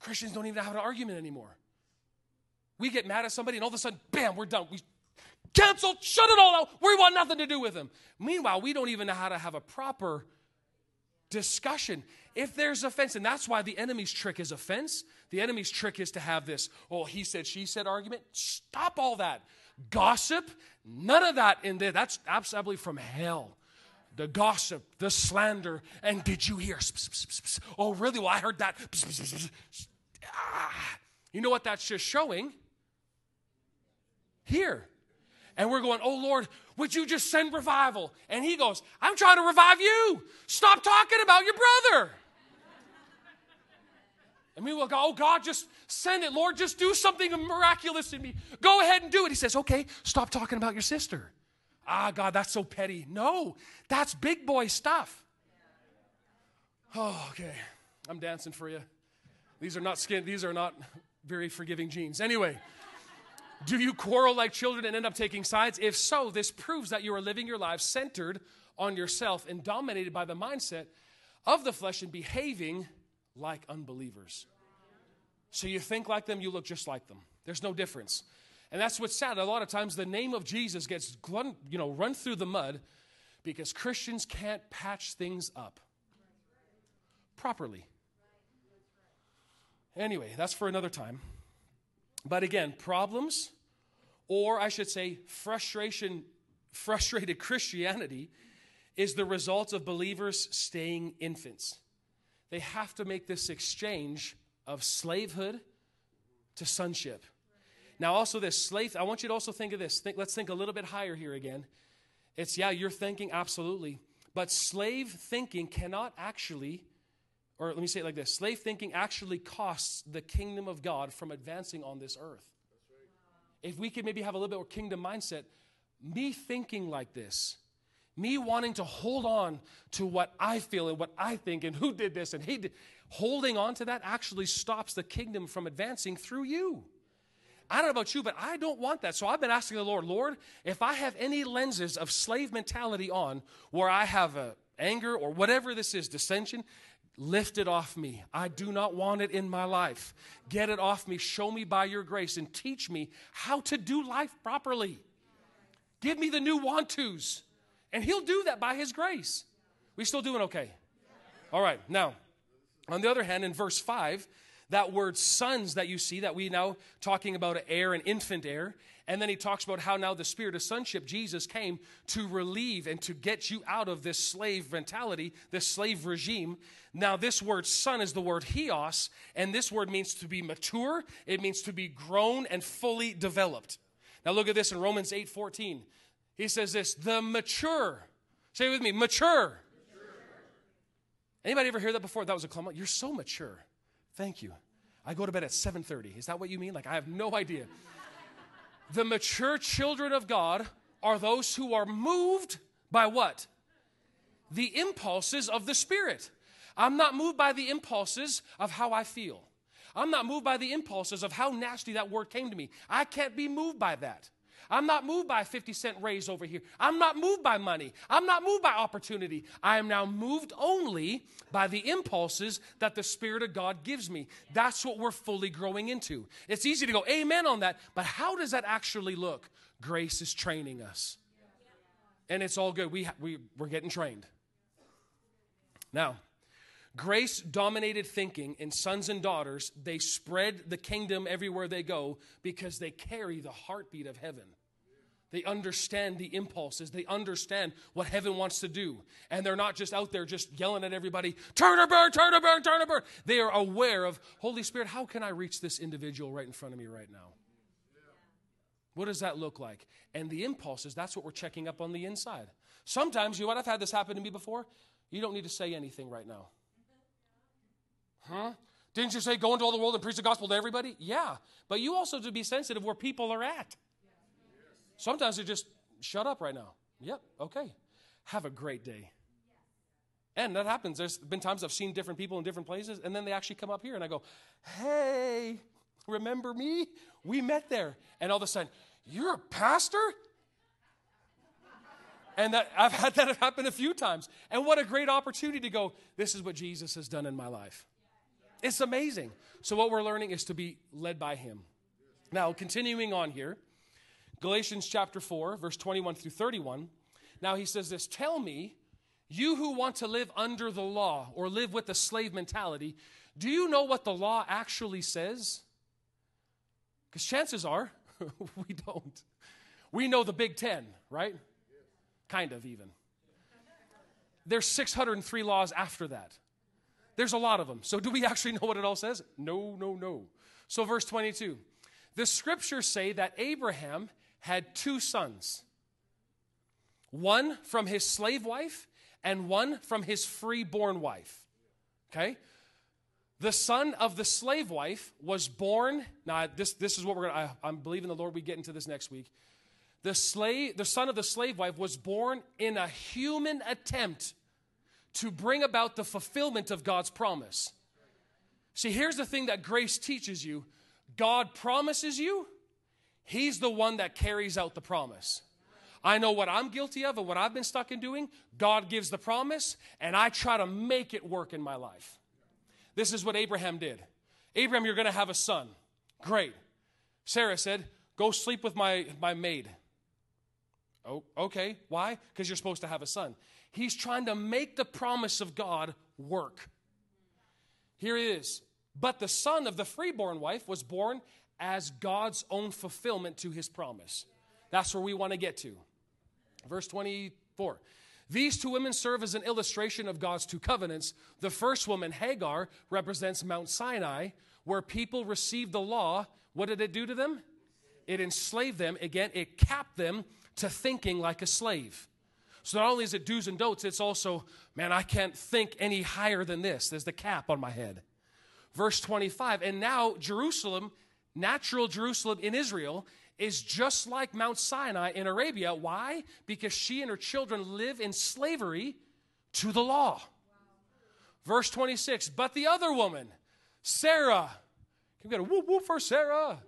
Christians don't even have an argument anymore. We get mad at somebody and all of a sudden, bam, we're done. We canceled, shut it all out. We want nothing to do with them. Meanwhile, we don't even know how to have a proper discussion. If there's offense, and that's why the enemy's trick is offense, the enemy's trick is to have this, oh, he said, she said argument. Stop all that. Gossip, none of that in there. That's absolutely from hell. The gossip, the slander, and did you hear? Oh, really? Well, I heard that. Ah. You know what that's just showing? Here, and we're going, Oh Lord, would you just send revival? And he goes, I'm trying to revive you. Stop talking about your brother. And we will go, Oh God, just send it. Lord, just do something miraculous in me. Go ahead and do it. He says, Okay, stop talking about your sister. Ah, God, that's so petty. No, that's big boy stuff. Oh, okay. I'm dancing for you. These are not skin, these are not very forgiving genes. Anyway. Do you quarrel like children and end up taking sides? If so, this proves that you are living your life centered on yourself and dominated by the mindset of the flesh and behaving like unbelievers. So you think like them, you look just like them. There's no difference. And that's what's sad. A lot of times the name of Jesus gets you know, run through the mud because Christians can't patch things up properly. Anyway, that's for another time. But again, problems, or I should say, frustration, frustrated Christianity, is the result of believers staying infants. They have to make this exchange of slavehood to sonship. Now, also this slave, I want you to also think of this. Think, let's think a little bit higher here again. It's, yeah, you're thinking, absolutely. But slave thinking cannot actually or let me say it like this slave thinking actually costs the kingdom of God from advancing on this earth. If we could maybe have a little bit more kingdom mindset, me thinking like this, me wanting to hold on to what I feel and what I think and who did this and he did, holding on to that actually stops the kingdom from advancing through you. I don't know about you, but I don't want that. So I've been asking the Lord, Lord, if I have any lenses of slave mentality on where I have a anger or whatever this is, dissension, Lift it off me. I do not want it in my life. Get it off me. Show me by your grace and teach me how to do life properly. Give me the new want tos. And He'll do that by His grace. We still doing okay? All right. Now, on the other hand, in verse 5, that word sons that you see that we now talking about an heir, an infant heir, and then he talks about how now the spirit of sonship, Jesus came to relieve and to get you out of this slave mentality, this slave regime. Now, this word son is the word hios, and this word means to be mature, it means to be grown and fully developed. Now look at this in Romans 8 14. He says this, the mature. Say with me, mature. mature. Anybody ever hear that before? That was a comment. You're so mature. Thank you. I go to bed at 7:30. Is that what you mean? Like I have no idea. the mature children of God are those who are moved by what? The impulses of the Spirit. I'm not moved by the impulses of how I feel. I'm not moved by the impulses of how nasty that word came to me. I can't be moved by that. I'm not moved by a 50 cent raise over here. I'm not moved by money. I'm not moved by opportunity. I am now moved only by the impulses that the Spirit of God gives me. That's what we're fully growing into. It's easy to go, Amen on that, but how does that actually look? Grace is training us. And it's all good. We, we, we're getting trained. Now, Grace dominated thinking in sons and daughters, they spread the kingdom everywhere they go because they carry the heartbeat of heaven. They understand the impulses. They understand what heaven wants to do. And they're not just out there just yelling at everybody, turn a burn, turn a burn, turn a burn. They are aware of, Holy Spirit, how can I reach this individual right in front of me right now? What does that look like? And the impulses, that's what we're checking up on the inside. Sometimes, you know what? I've had this happen to me before. You don't need to say anything right now. Huh? Didn't you say go into all the world and preach the gospel to everybody? Yeah. But you also to be sensitive where people are at. Sometimes they just shut up right now. Yep, okay. Have a great day. And that happens. There's been times I've seen different people in different places, and then they actually come up here and I go, Hey, remember me? We met there. And all of a sudden, You're a pastor? And that I've had that happen a few times. And what a great opportunity to go, This is what Jesus has done in my life. It's amazing. So, what we're learning is to be led by Him. Now, continuing on here, Galatians chapter 4, verse 21 through 31. Now, he says this Tell me, you who want to live under the law or live with the slave mentality, do you know what the law actually says? Because chances are we don't. We know the Big Ten, right? Kind of, even. There's 603 laws after that. There's a lot of them. So, do we actually know what it all says? No, no, no. So, verse 22 the scriptures say that Abraham had two sons one from his slave wife and one from his freeborn wife. Okay? The son of the slave wife was born. Now, this, this is what we're going to, I'm believing the Lord we get into this next week. The, slave, the son of the slave wife was born in a human attempt to bring about the fulfillment of God's promise. See, here's the thing that grace teaches you God promises you, He's the one that carries out the promise. I know what I'm guilty of and what I've been stuck in doing. God gives the promise, and I try to make it work in my life. This is what Abraham did. Abraham, you're going to have a son. Great. Sarah said, Go sleep with my, my maid. Oh, okay. Why? Because you're supposed to have a son. He's trying to make the promise of God work. Here it is. But the son of the freeborn wife was born as God's own fulfillment to his promise. That's where we want to get to. Verse 24. These two women serve as an illustration of God's two covenants. The first woman, Hagar, represents Mount Sinai, where people received the law. What did it do to them? It enslaved them. Again, it capped them to thinking like a slave. So not only is it do's and don'ts, it's also, man, I can't think any higher than this. There's the cap on my head. Verse 25, and now Jerusalem, natural Jerusalem in Israel, is just like Mount Sinai in Arabia. Why? Because she and her children live in slavery to the law. Verse 26, but the other woman, Sarah, can we get a whoop whoop for Sarah?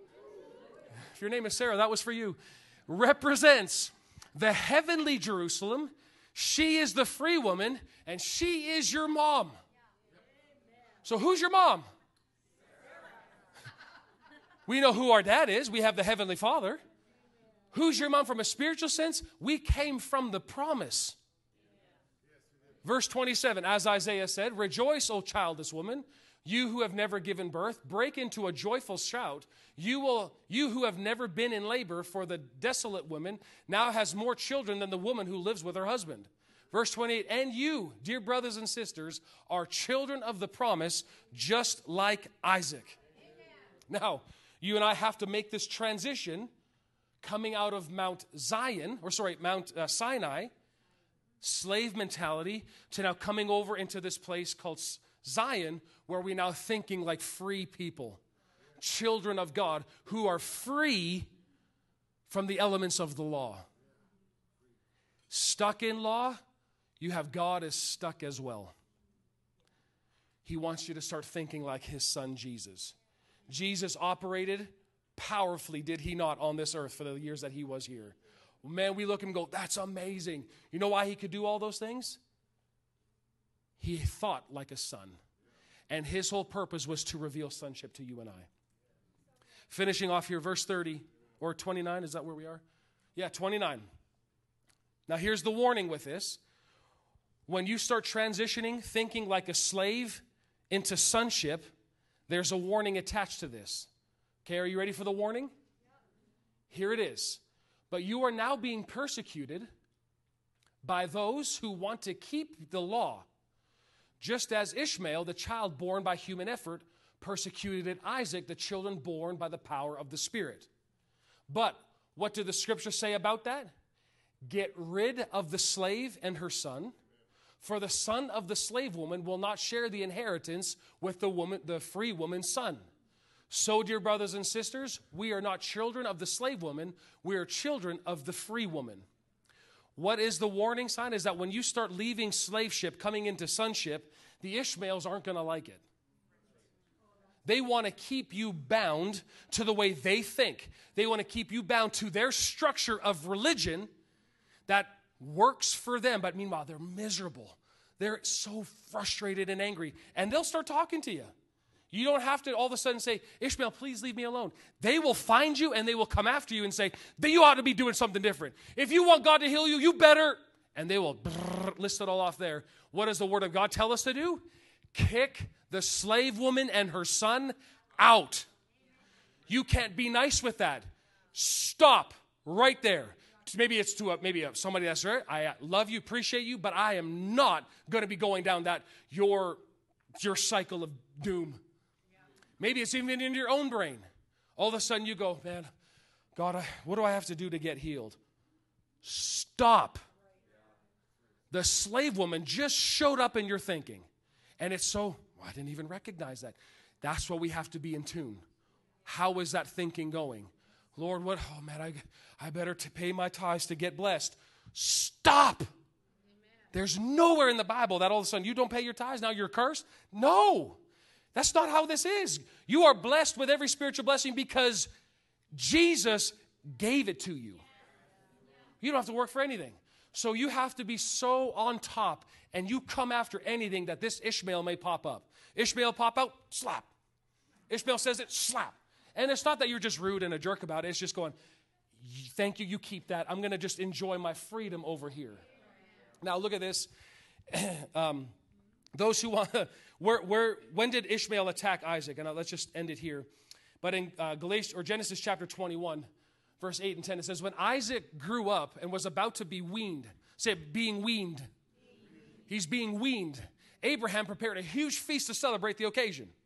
If your name is Sarah, that was for you. Represents the heavenly Jerusalem. She is the free woman, and she is your mom. So, who's your mom? We know who our dad is. We have the Heavenly Father. Who's your mom from a spiritual sense? We came from the promise. Verse 27, as Isaiah said, Rejoice, O childless woman, you who have never given birth, break into a joyful shout. You, will, you who have never been in labor, for the desolate woman now has more children than the woman who lives with her husband. Verse 28, and you, dear brothers and sisters, are children of the promise, just like Isaac. Amen. Now, you and I have to make this transition coming out of Mount Zion, or sorry, Mount uh, Sinai, slave mentality, to now coming over into this place called Zion, where we're now thinking like free people, children of God who are free from the elements of the law. Stuck in law, you have God as stuck as well. He wants you to start thinking like his son Jesus. Jesus operated powerfully, did he not, on this earth for the years that he was here? Man, we look and go, that's amazing. You know why he could do all those things? He thought like a son. And his whole purpose was to reveal sonship to you and I. Finishing off here, verse 30 or 29, is that where we are? Yeah, 29. Now, here's the warning with this. When you start transitioning, thinking like a slave into sonship, there's a warning attached to this. Okay, are you ready for the warning? Here it is. But you are now being persecuted by those who want to keep the law, just as Ishmael, the child born by human effort, persecuted Isaac, the children born by the power of the Spirit. But what do the scriptures say about that? Get rid of the slave and her son, for the son of the slave woman will not share the inheritance with the woman, the free woman's son. So, dear brothers and sisters, we are not children of the slave woman, we are children of the free woman. What is the warning sign? Is that when you start leaving slaveship, coming into sonship, the Ishmaels aren't going to like it. They want to keep you bound to the way they think. They want to keep you bound to their structure of religion that works for them, but meanwhile, they're miserable. They're so frustrated and angry, and they'll start talking to you. You don't have to all of a sudden say, Ishmael, please leave me alone. They will find you and they will come after you and say, that you ought to be doing something different. If you want God to heal you, you better. And they will list it all off there. What does the Word of God tell us to do? Kick the slave woman and her son out. You can't be nice with that. Stop right there. Maybe it's to a, maybe a, somebody that's right. I uh, love you, appreciate you, but I am not going to be going down that your your cycle of doom. Maybe it's even in your own brain. All of a sudden you go, man, God, I, what do I have to do to get healed? Stop. The slave woman just showed up in your thinking. And it's so, well, I didn't even recognize that. That's what we have to be in tune. How is that thinking going? Lord, what? Oh man, I, I better pay my tithes to get blessed. Stop. Amen. There's nowhere in the Bible that all of a sudden you don't pay your tithes, now you're cursed. No. That's not how this is. You are blessed with every spiritual blessing because Jesus gave it to you. You don't have to work for anything. So you have to be so on top and you come after anything that this Ishmael may pop up. Ishmael pop out, slap. Ishmael says it, slap. And it's not that you're just rude and a jerk about it. It's just going, thank you, you keep that. I'm going to just enjoy my freedom over here. Now look at this. um, those who want, where, where, when did Ishmael attack Isaac? And uh, let's just end it here. But in uh, Galatians, or Genesis chapter 21, verse 8 and 10, it says, When Isaac grew up and was about to be weaned, say, being weaned. He's being weaned. Abraham prepared a huge feast to celebrate the occasion.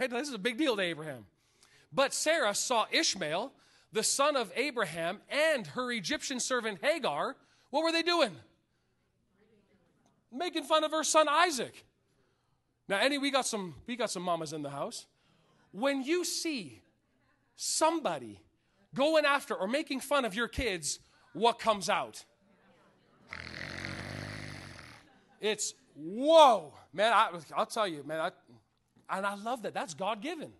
Right? This is a big deal to Abraham. But Sarah saw Ishmael, the son of Abraham, and her Egyptian servant Hagar. What were they doing? making fun of her son Isaac. Now, any we got some we got some mamas in the house. When you see somebody going after or making fun of your kids, what comes out? It's whoa, man. I, will tell you, man. I, and I love that. That's God given.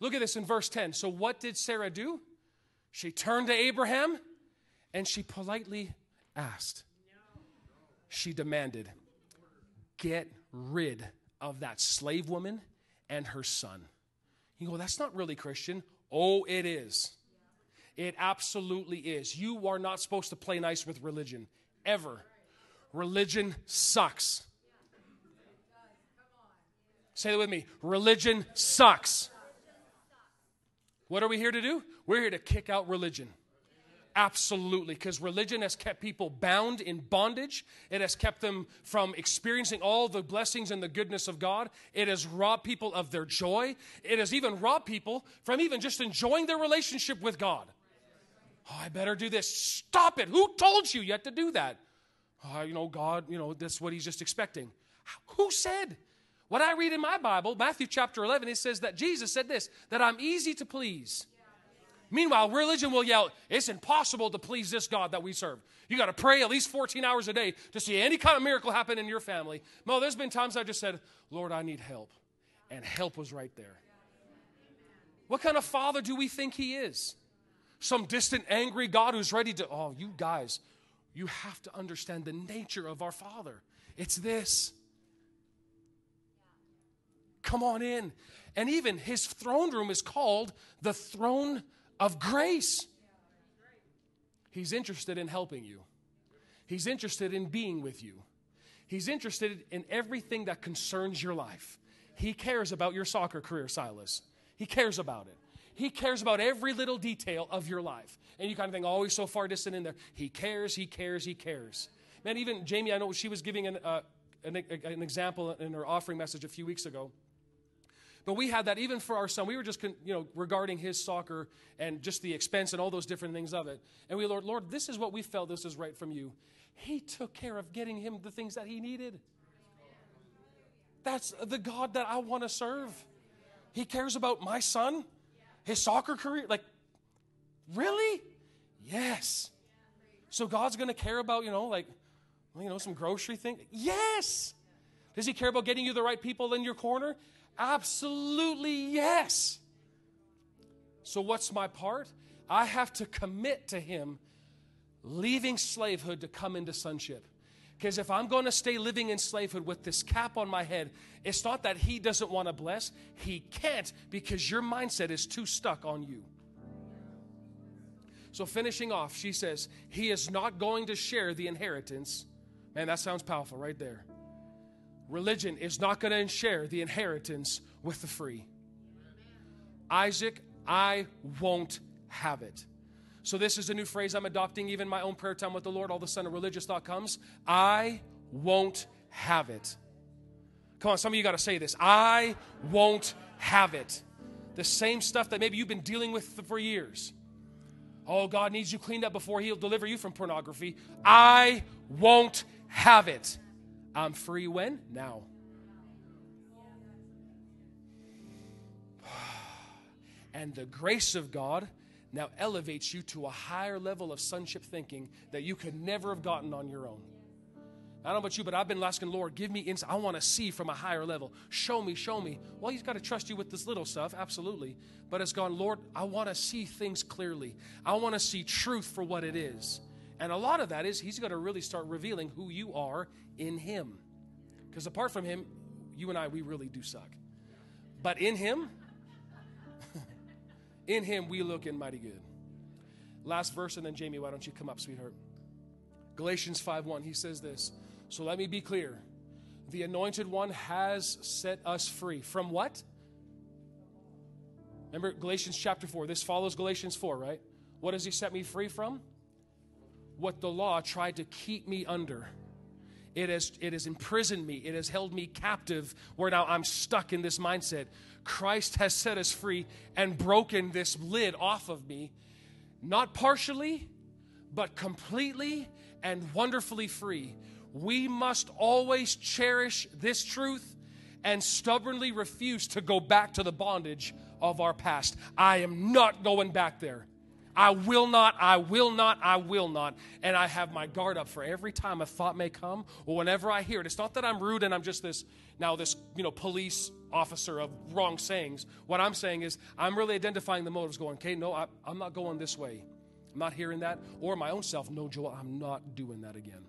Look at this in verse 10. So, what did Sarah do? She turned to Abraham and she politely asked, she demanded, Get rid of that slave woman and her son. You go, That's not really Christian. Oh, it is. It absolutely is. You are not supposed to play nice with religion, ever. religion sucks. Say it with me religion sucks. What are we here to do? We're here to kick out religion. Absolutely, because religion has kept people bound in bondage. It has kept them from experiencing all the blessings and the goodness of God. It has robbed people of their joy. It has even robbed people from even just enjoying their relationship with God. Oh, I better do this. Stop it. Who told you yet to do that? Oh, you know, God, you know, that's what he's just expecting. Who said? What I read in my Bible, Matthew chapter 11, it says that Jesus said this that I'm easy to please. Meanwhile, religion will yell, it's impossible to please this God that we serve. You got to pray at least 14 hours a day to see any kind of miracle happen in your family. No, there's been times I just said, Lord, I need help. And help was right there. What kind of father do we think he is? Some distant, angry God who's ready to, oh, you guys, you have to understand the nature of our Father. It's this. Come on in. And even his throne room is called the throne of grace. He's interested in helping you, He's interested in being with you, He's interested in everything that concerns your life. He cares about your soccer career, Silas. He cares about it. He cares about every little detail of your life. And you kind of think, oh, he's so far distant in there. He cares, he cares, he cares. Man, even Jamie, I know she was giving an, uh, an, an example in her offering message a few weeks ago. But we had that even for our son. We were just, you know, regarding his soccer and just the expense and all those different things of it. And we, Lord, Lord, this is what we felt this is right from you. He took care of getting him the things that he needed. That's the God that I want to serve. He cares about my son, his soccer career. Like, really? Yes. So God's going to care about, you know, like, you know, some grocery thing? Yes. Does he care about getting you the right people in your corner? Absolutely yes. So, what's my part? I have to commit to Him leaving slavehood to come into sonship. Because if I'm going to stay living in slavehood with this cap on my head, it's not that He doesn't want to bless, He can't because your mindset is too stuck on you. So, finishing off, she says, He is not going to share the inheritance. Man, that sounds powerful right there. Religion is not going to share the inheritance with the free. Isaac, I won't have it. So, this is a new phrase I'm adopting, even my own prayer time with the Lord. All of a sudden, a religious thought comes I won't have it. Come on, some of you got to say this I won't have it. The same stuff that maybe you've been dealing with for years. Oh, God needs you cleaned up before He'll deliver you from pornography. I won't have it. I'm free when? Now. And the grace of God now elevates you to a higher level of sonship thinking that you could never have gotten on your own. I don't know about you, but I've been asking, Lord, give me insight. I want to see from a higher level. Show me, show me. Well, He's got to trust you with this little stuff, absolutely. But it's gone, Lord, I want to see things clearly. I want to see truth for what it is. And a lot of that is He's going to really start revealing who you are in Him. Because apart from Him, you and I, we really do suck. But in Him, in Him, we look in mighty good. Last verse, and then Jamie, why don't you come up, sweetheart? Galatians 5 1, he says this. So let me be clear. The anointed one has set us free. From what? Remember Galatians chapter 4. This follows Galatians 4, right? What does he set me free from? What the law tried to keep me under. It has, it has imprisoned me. It has held me captive where now I'm stuck in this mindset. Christ has set us free and broken this lid off of me, not partially, but completely and wonderfully free. We must always cherish this truth and stubbornly refuse to go back to the bondage of our past. I am not going back there. I will not, I will not, I will not. And I have my guard up for every time a thought may come or whenever I hear it. It's not that I'm rude and I'm just this, now this, you know, police officer of wrong sayings. What I'm saying is I'm really identifying the motives going, okay, no, I, I'm not going this way. I'm not hearing that. Or my own self, no, Joel, I'm not doing that again.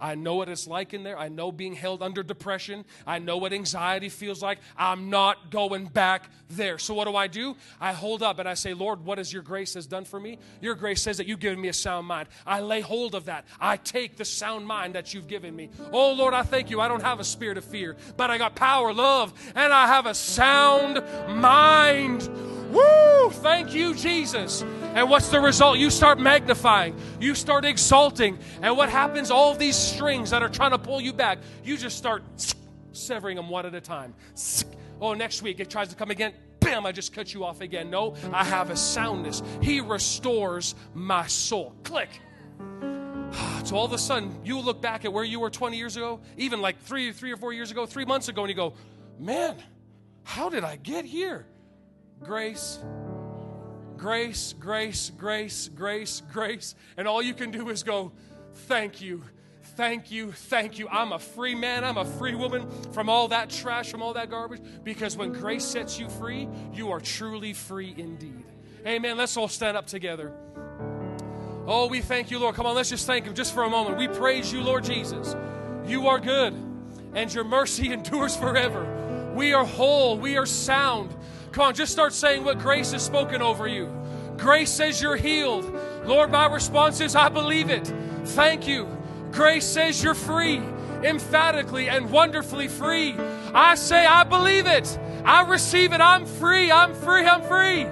I know what it's like in there. I know being held under depression. I know what anxiety feels like. I'm not going back there. So, what do I do? I hold up and I say, Lord, what has your grace has done for me? Your grace says that you've given me a sound mind. I lay hold of that. I take the sound mind that you've given me. Oh, Lord, I thank you. I don't have a spirit of fear, but I got power, love, and I have a sound mind. Woo! Thank you, Jesus. And what's the result? You start magnifying, you start exalting. And what happens? All these strings that are trying to pull you back, you just start severing them one at a time. Oh, next week it tries to come again. Bam, I just cut you off again. No, I have a soundness. He restores my soul. Click. So all of a sudden, you look back at where you were 20 years ago, even like three, three or four years ago, three months ago, and you go, man, how did I get here? Grace, grace, grace, grace, grace, grace. And all you can do is go, thank you, thank you, thank you. I'm a free man, I'm a free woman from all that trash, from all that garbage. Because when grace sets you free, you are truly free indeed. Amen. Let's all stand up together. Oh, we thank you, Lord. Come on, let's just thank Him just for a moment. We praise you, Lord Jesus. You are good, and your mercy endures forever. We are whole, we are sound. Come on, just start saying what grace has spoken over you. Grace says you're healed. Lord, my response is, I believe it. Thank you. Grace says you're free, emphatically and wonderfully free. I say, I believe it. I receive it. I'm free. I'm free. I'm free.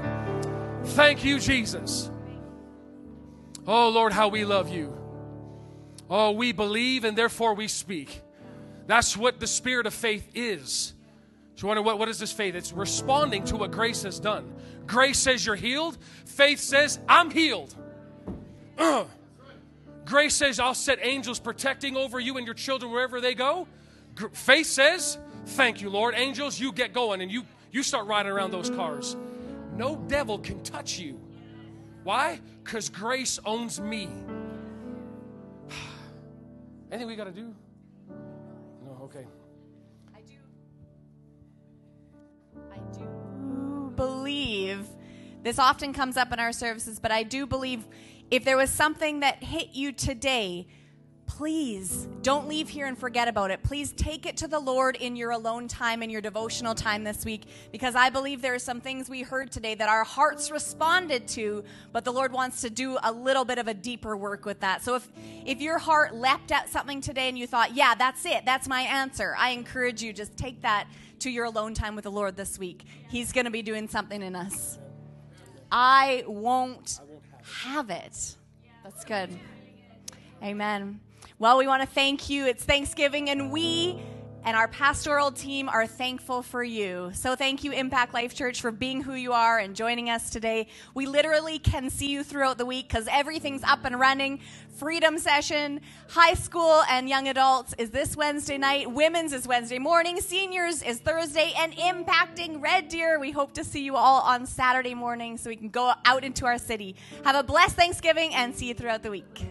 Thank you, Jesus. Oh, Lord, how we love you. Oh, we believe and therefore we speak. That's what the spirit of faith is. So wonder what, what is this faith? It's responding to what grace has done. Grace says you're healed. Faith says, I'm healed. Grace says, I'll set angels protecting over you and your children wherever they go. Gr- faith says, Thank you, Lord. Angels, you get going and you, you start riding around those cars. No devil can touch you. Why? Because grace owns me. Anything we got to do? No, okay. Believe this often comes up in our services, but I do believe if there was something that hit you today please don't leave here and forget about it. Please take it to the Lord in your alone time and your devotional time this week because I believe there are some things we heard today that our hearts responded to, but the Lord wants to do a little bit of a deeper work with that. So if if your heart leapt at something today and you thought, "Yeah, that's it. That's my answer." I encourage you just take that to your alone time with the Lord this week. He's going to be doing something in us. I won't have it. That's good. Amen. Well, we want to thank you. It's Thanksgiving, and we and our pastoral team are thankful for you. So thank you, Impact Life Church, for being who you are and joining us today. We literally can see you throughout the week because everything's up and running. Freedom session, high school and young adults is this Wednesday night. Women's is Wednesday morning. Seniors is Thursday. And impacting Red Deer, we hope to see you all on Saturday morning so we can go out into our city. Have a blessed Thanksgiving and see you throughout the week.